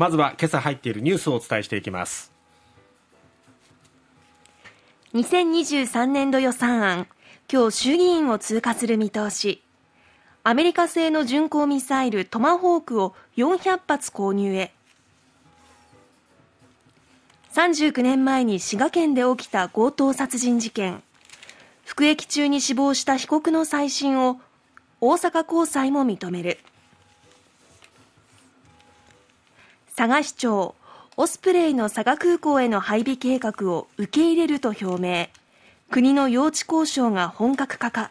まずは今朝入っているニュースをお伝えしていきます。2023年度予算案今日衆議院を通過する見通し。アメリカ製の巡航ミサイルトマホークを400発購入へ。39年前に滋賀県で起きた強盗殺人事件。服役中に死亡した被告の再審を大阪高裁も認める。佐賀市長オスプレイの佐賀空港への配備計画を受け入れると表明。国の用地交渉が本格化か。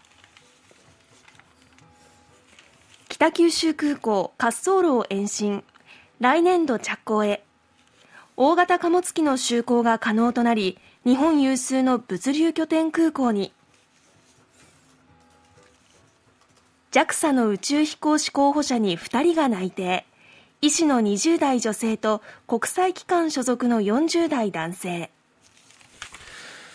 北九州空港滑走路を延伸。来年度着工へ。大型貨物機の就航が可能となり日本有数の物流拠点空港に。JAXA の宇宙飛行士候補者に2人が内定。医師の20代女性と国際機関所属の40代男性。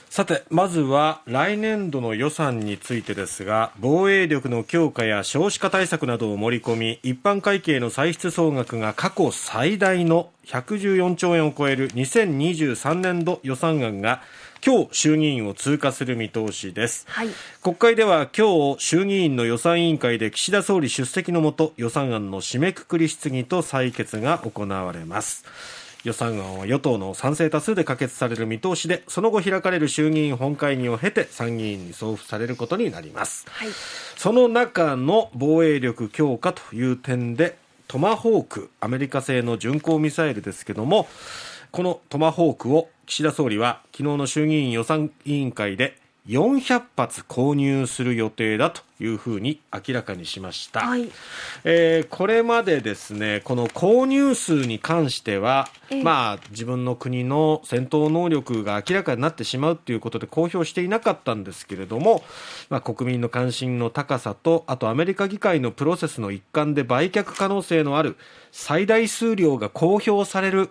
さて、まずは来年度の予算についてですが、防衛力の強化や少子化対策などを盛り込み、一般会計の歳出総額が過去最大の114兆円を超える2023年度予算案が今日衆議院を通過する見通しです、はい、国会では今日衆議院の予算委員会で岸田総理出席のもと予算案の締めくくり質疑と採決が行われます。予算案は与党の賛成多数で可決される見通しでその後開かれる衆議院本会議を経て参議院に送付されることになります、はい、その中の防衛力強化という点でトマホークアメリカ製の巡航ミサイルですけどもこのトマホークを岸田総理は昨日の衆議院予算委員会で400発購入する予定だというふうに明らかにしました、はい、えー、これまでですねこの購入数に関しては、えー、まあ、自分の国の戦闘能力が明らかになってしまうということで公表していなかったんですけれども、まあ、国民の関心の高さとあとアメリカ議会のプロセスの一環で売却可能性のある最大数量が公表される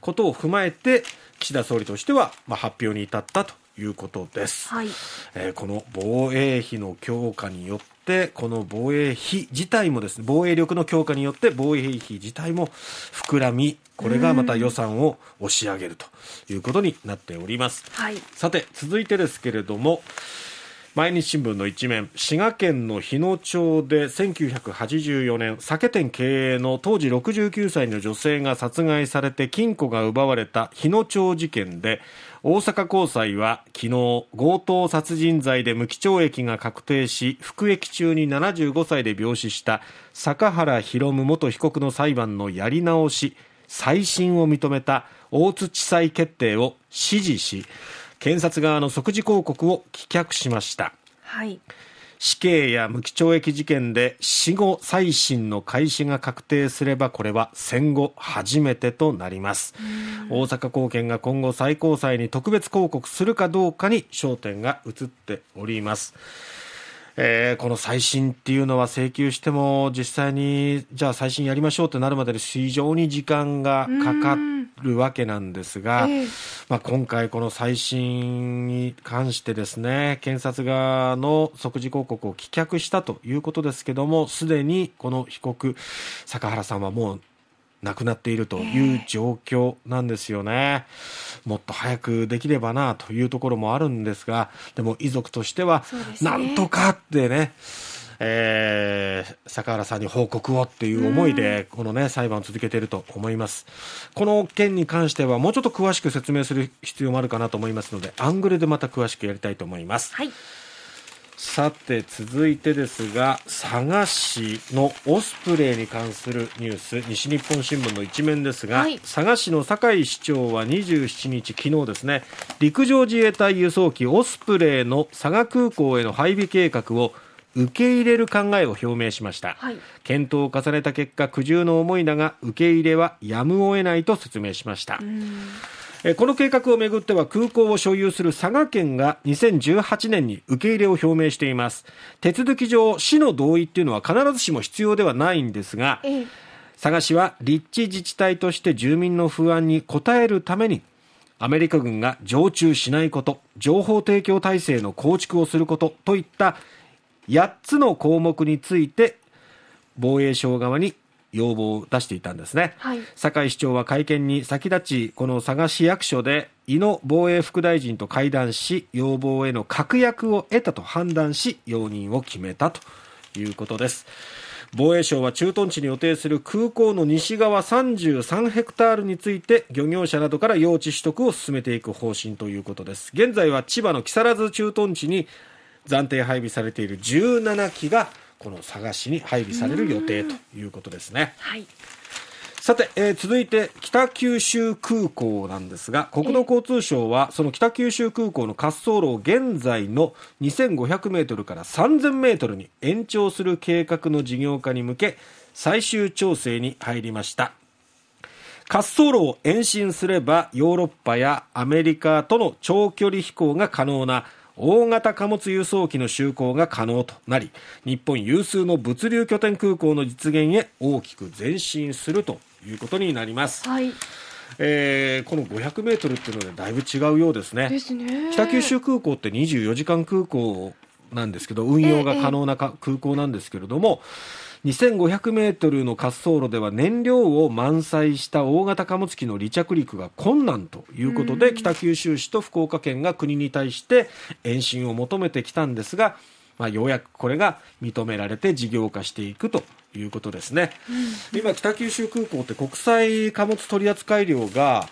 ことを踏まえて岸田総理としては、まあ、発表に至ったということです、はい、えー、この防衛費の強化によってこの防衛費自体もですね防衛力の強化によって防衛費自体も膨らみこれがまた予算を押し上げるということになっております、はい、さて続いてですけれども毎日新聞の一面滋賀県の日野町で1984年酒店経営の当時69歳の女性が殺害されて金庫が奪われた日野町事件で大阪高裁は昨日強盗殺人罪で無期懲役が確定し服役中に75歳で病死した坂原弘元被告の裁判のやり直し再審を認めた大津地裁決定を支持し検察側の即時抗告を棄却しました、はい、死刑や無期懲役事件で死後再審の開始が確定すればこれは戦後初めてとなります。大阪高検が今後最高裁に特別抗告するかどうかに焦点が移っておりますえー、この再審っていうのは請求しても実際にじゃあ再審やりましょうってなるまでに非常に時間がかかるわけなんですが、えー、まあ、今回この再審に関してですね検察側の即時抗告を棄却したということですけどもすでにこの被告坂原さんはもう亡くなっているという状況なんですよね。えー、もっと早くできればなというところもあるんですが、でも遺族としては、なんとかってね、えー、坂原さんに報告をっていう思いで、このね、裁判を続けていると思います。この件に関しては、もうちょっと詳しく説明する必要もあるかなと思いますので、アングルでまた詳しくやりたいと思います。はい。さて続いてですが佐賀市のオスプレイに関するニュース西日本新聞の一面ですが、はい、佐賀市の酒井市長は27日昨日ですね陸上自衛隊輸送機オスプレイの佐賀空港への配備計画を受け入れる考えを表明しました、はい、検討を重ねた結果苦渋の思いだが受け入れはやむを得ないと説明しましたこの計画をめぐっては空港を所有する佐賀県が2018年に受け入れを表明しています。手続き上市の同意っていうのは必ずしも必要ではないんですが、佐賀市は立地自治体として住民の不安に応えるためにアメリカ軍が常駐しないこと情報提供体制の構築をすることといった8つの項目について防衛省側に要望を出していたんですね、はい。酒井市長は会見に先立ちこの佐賀市役所で井野防衛副大臣と会談し要望への確約を得たと判断し容認を決めたということです。防衛省は駐屯地に予定する空港の西側33ヘクタールについて漁業者などから用地取得を進めていく方針ということです。現在は千葉の木更津駐屯地に暫定配備されている17機がこの佐賀市に配備される予定ということですね。はい。さて、えー続いて北九州空港なんですが国土交通省はその北九州空港の滑走路を現在の2500メートルから3000メートルに延長する計画の事業化に向け最終調整に入りました。滑走路を延伸すればヨーロッパやアメリカとの長距離飛行が可能な大型貨物輸送機の就航が可能となり日本有数の物流拠点空港の実現へ大きく前進するということになります、はい。えーこの500メートルっていうのでだいぶ違うようですね。ですね。北九州空港って24時間空港なんですけど運用が可能なか空港なんですけれども2500メートルの滑走路では燃料を満載した大型貨物機の離着陸が困難ということで北九州市と福岡県が国に対して延伸を求めてきたんですが、まあ、ようやくこれが認められて事業化していくということですね、今北九州空港って国際貨物取扱量が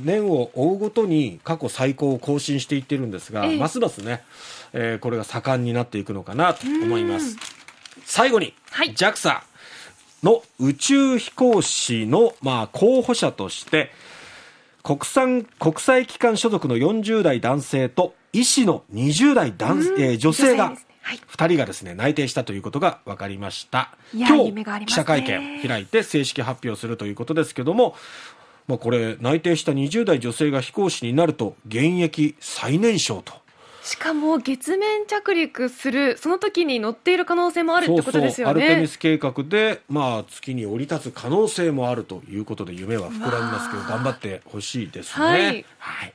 年を追うごとに過去最高を更新していってるんですが、ええ。ますますね、えーこれが盛んになっていくのかなと思います最後に、はい。JAXA の宇宙飛行士の、まあ、候補者として国産国際機関所属の40代男性と医師の20代男、えー女性が女性ですね。はい。2人がですね内定したということが分かりました。今日記者会見開いて正式発表するということですけども、まあ、これ内定した20代女性が飛行士になると現役最年少としかも月面着陸するその時に乗っている可能性もあるってことですよアルテミねス計画で、まあ、月に降り立つ可能性もあるということで夢は膨らみますけど頑張ってほしいですね。はい。はい